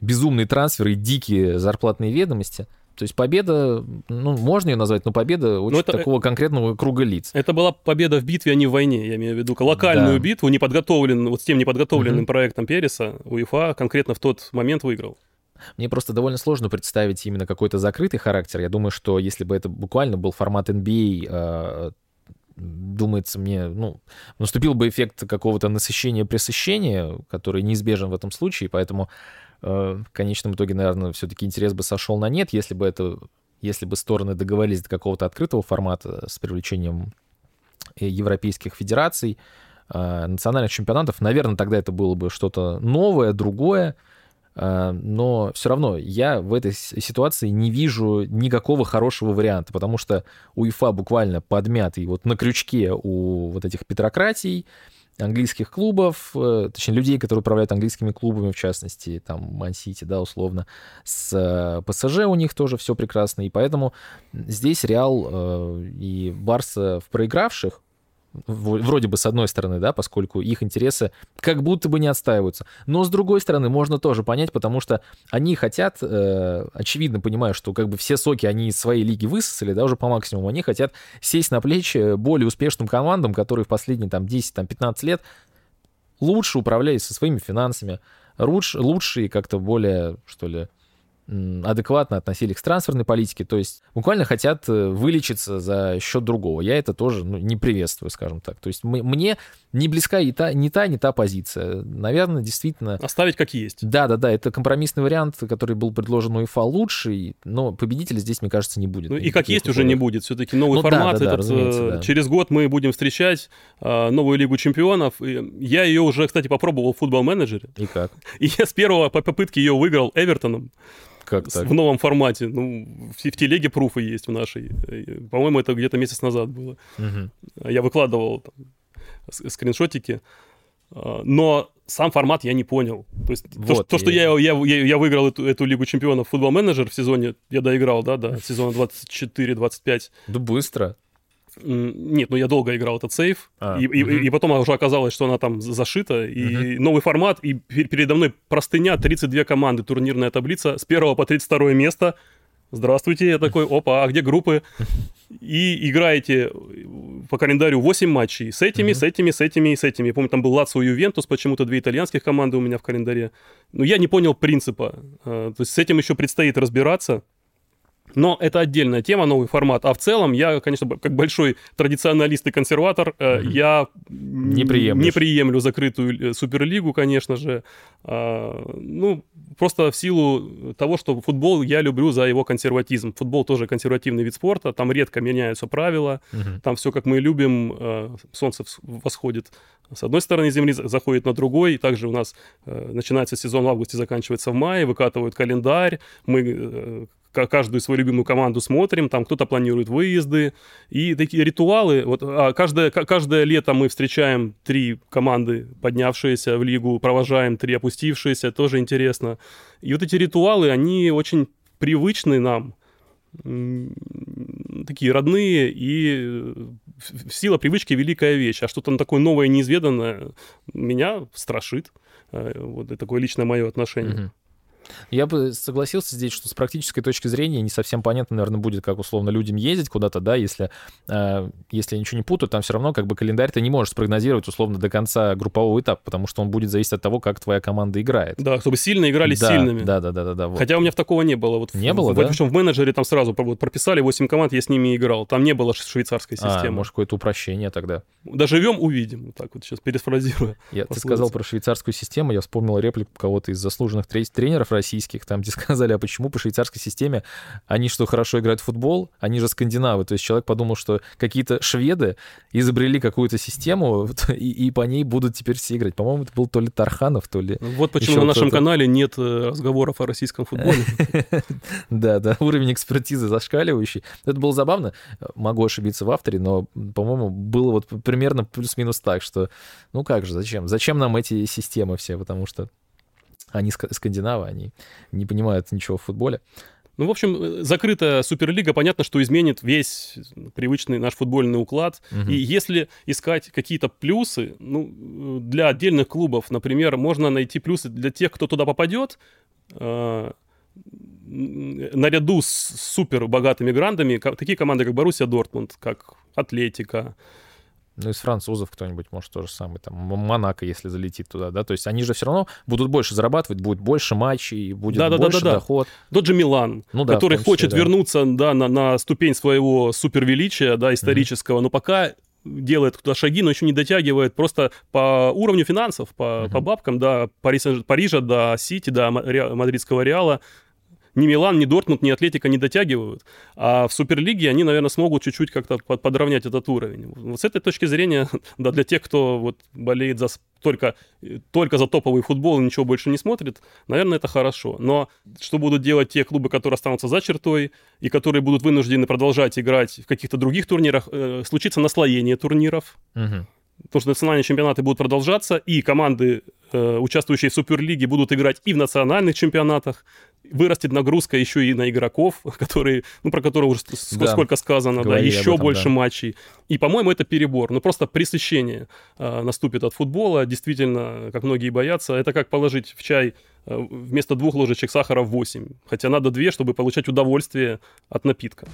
безумные трансферы и дикие зарплатные ведомости. То есть победа, ну, можно ее назвать, но победа очень это, такого конкретного круга лиц. Это была победа в битве, а не в войне, я имею в виду. Локальную да. битву, неподготовленную, вот с тем неподготовленным угу. проектом Переса, УЕФА конкретно в тот момент выиграл. Мне просто довольно сложно представить именно какой-то закрытый характер. Я думаю, что если бы это буквально был формат NBA, э, думается мне, ну, наступил бы эффект какого-то насыщения-пресыщения, который неизбежен в этом случае, поэтому Э, в конечном итоге, наверное, все-таки интерес бы сошел на нет, если бы это, если бы стороны договорились до какого-то открытого формата с привлечением э, европейских федераций, э, национальных чемпионатов, наверное, тогда это было бы что-то новое, другое, но все равно я в этой ситуации не вижу никакого хорошего варианта, потому что УЕФА буквально подмятый вот на крючке у вот этих петрократий, английских клубов, э, точнее, людей, которые управляют английскими клубами, в частности, там, Ман-Сити, да, условно, с э, ПСЖ у них тоже все прекрасно, и поэтому здесь Реал э, и Барса в проигравших, вроде бы с одной стороны, да, поскольку их интересы как будто бы не отстаиваются. Но с другой стороны, можно тоже понять, потому что они хотят, э, очевидно, понимая, что как бы все соки они из своей лиги высосали, да, уже по максимуму, они хотят сесть на плечи более успешным командам, которые в последние там 10-15 лет лучше управляют со своими финансами, лучше, лучше и как-то более, что ли, адекватно относились к трансферной политике, то есть буквально хотят э, вылечиться за счет другого. Я это тоже ну, не приветствую, скажем так. То есть мне не близка и та, не та, не та позиция. Наверное, действительно... Оставить как есть. Да-да-да, это компромиссный вариант, который был предложен УЕФА лучший, но победителя здесь, мне кажется, не будет. Ну и как есть условиях. уже не будет. Все-таки новый ну, формат. Да, да, этот, э, да, Через год мы будем встречать э, новую Лигу Чемпионов. Я ее уже, кстати, попробовал в футбол-менеджере. И как? И я с первого попытки ее выиграл Эвертоном. Как так? В новом формате. Ну, в, в телеге пруфы есть в нашей. По-моему, это где-то месяц назад было. Угу. Я выкладывал там, скриншотики. А, но сам формат я не понял. То есть вот, то, то, что я, я, я, выиграл эту, эту Лигу Чемпионов футбол менеджер в сезоне, я доиграл, да, до сезона 24-25. Да быстро. Нет, ну я долго играл этот сейф, а, и, угу. и, и потом уже оказалось, что она там зашита, и угу. новый формат, и передо мной простыня, 32 команды, турнирная таблица, с 1 по 32 место. Здравствуйте, я такой, опа, а где группы? И играете по календарю 8 матчей с этими, с этими, с этими и с этими. Я помню, там был Лацио Ювентус, почему-то две итальянских команды у меня в календаре. Но я не понял принципа. А, то есть с этим еще предстоит разбираться. Но это отдельная тема, новый формат. А в целом я, конечно, как большой традиционалист и консерватор, mm-hmm. я не, не приемлю закрытую э, суперлигу, конечно же. А, ну, просто в силу того, что футбол я люблю за его консерватизм. Футбол тоже консервативный вид спорта, там редко меняются правила, mm-hmm. там все как мы любим, э, солнце восходит с одной стороны Земли, заходит на другой, и также у нас начинается сезон в августе, заканчивается в мае, выкатывают календарь, мы каждую свою любимую команду смотрим, там кто-то планирует выезды, и такие ритуалы, вот а каждое, каждое лето мы встречаем три команды, поднявшиеся в лигу, провожаем три опустившиеся, тоже интересно. И вот эти ритуалы, они очень привычны нам, такие родные, и сила привычки великая вещь, а что-то такое новое, неизведанное меня страшит. Э, вот это такое личное мое отношение. Я бы согласился здесь, что с практической точки зрения не совсем понятно, наверное, будет, как условно людям ездить куда-то, да, если, э, если я ничего не путаю, там все равно как бы календарь ты не можешь спрогнозировать условно до конца группового этапа, потому что он будет зависеть от того, как твоя команда играет. Да, чтобы сильно играли да, сильными. Да, да, да, да, да. Вот. Хотя у меня в такого не было. Вот не в, было, в, да? Причем в менеджере там сразу прописали 8 команд, я с ними играл. Там не было швейцарской системы. А, может, какое-то упрощение тогда. Доживем, увидим. Так вот сейчас перефразирую. Я, ты сказал про швейцарскую систему, я вспомнил реплику кого-то из заслуженных тренеров российских, там, где сказали, а почему по швейцарской системе они что, хорошо играют в футбол? Они же скандинавы. То есть человек подумал, что какие-то шведы изобрели какую-то систему, и, и по ней будут теперь все играть. По-моему, это был то ли Тарханов, то ли... Вот почему на нашем канале нет э, разговоров о российском футболе. Да, да, уровень экспертизы зашкаливающий. Это было забавно. Могу ошибиться в авторе, но, по-моему, было вот примерно плюс-минус так, что, ну как же, зачем? Зачем нам эти системы все? Потому что они скандинавы, они не понимают ничего в футболе. Ну, в общем, закрытая Суперлига, понятно, что изменит весь привычный наш футбольный уклад. Угу. И если искать какие-то плюсы, ну, для отдельных клубов, например, можно найти плюсы для тех, кто туда попадет, э, наряду с супер богатыми грандами, такие команды, как Боруссия Дортмунд, как Атлетика, ну, из французов кто-нибудь, может, то же самое, там, Монако, если залетит туда, да, то есть они же все равно будут больше зарабатывать, будет больше матчей, будет да, да, больше да, да, доход. Тот же Милан, ну, да, который числе, хочет да. вернуться, да, на, на ступень своего супервеличия, да, исторического, mm-hmm. но пока делает туда шаги, но еще не дотягивает просто по уровню финансов, по, uh-huh. по бабкам, да, Парижа, Парижа до Сити, до Мадридского Реала, ни Милан, ни Дортмунд, ни Атлетика не дотягивают. А в Суперлиге они, наверное, смогут чуть-чуть как-то подровнять этот уровень. Вот с этой точки зрения, да, для тех, кто вот болеет за только, только за топовый футбол и ничего больше не смотрит, наверное, это хорошо. Но что будут делать те клубы, которые останутся за чертой и которые будут вынуждены продолжать играть в каких-то других турнирах, э, случится наслоение турниров. Угу. Потому что национальные чемпионаты будут продолжаться, и команды, э, участвующие в Суперлиге, будут играть и в национальных чемпионатах вырастет нагрузка еще и на игроков, которые, ну, про которые уже да. сколько сказано, да, еще этом, больше да. матчей. И, по-моему, это перебор. Ну, просто пресыщение э, наступит от футбола. Действительно, как многие боятся, это как положить в чай э, вместо двух ложечек сахара 8. Хотя надо две, чтобы получать удовольствие от напитка.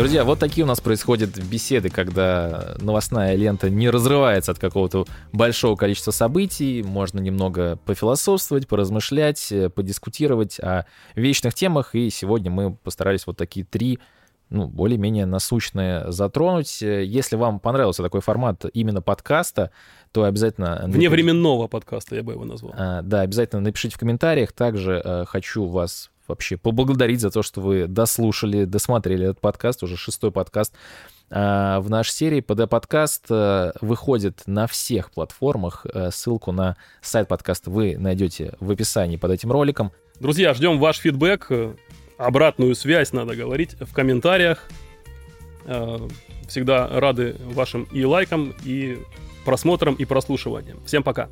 Друзья, вот такие у нас происходят беседы, когда новостная лента не разрывается от какого-то большого количества событий, можно немного пофилософствовать, поразмышлять, э, подискутировать о вечных темах, и сегодня мы постарались вот такие три ну, более-менее насущные затронуть. Если вам понравился такой формат именно подкаста, то обязательно... Вневременного подкаста я бы его назвал. А, да, обязательно напишите в комментариях. Также а, хочу вас вообще поблагодарить за то, что вы дослушали, досмотрели этот подкаст, уже шестой подкаст а, в нашей серии. ПД-подкаст а, выходит на всех платформах. А, ссылку на сайт подкаста вы найдете в описании под этим роликом. Друзья, ждем ваш фидбэк, обратную связь надо говорить в комментариях. Всегда рады вашим и лайкам, и просмотрам, и прослушиваниям. Всем пока!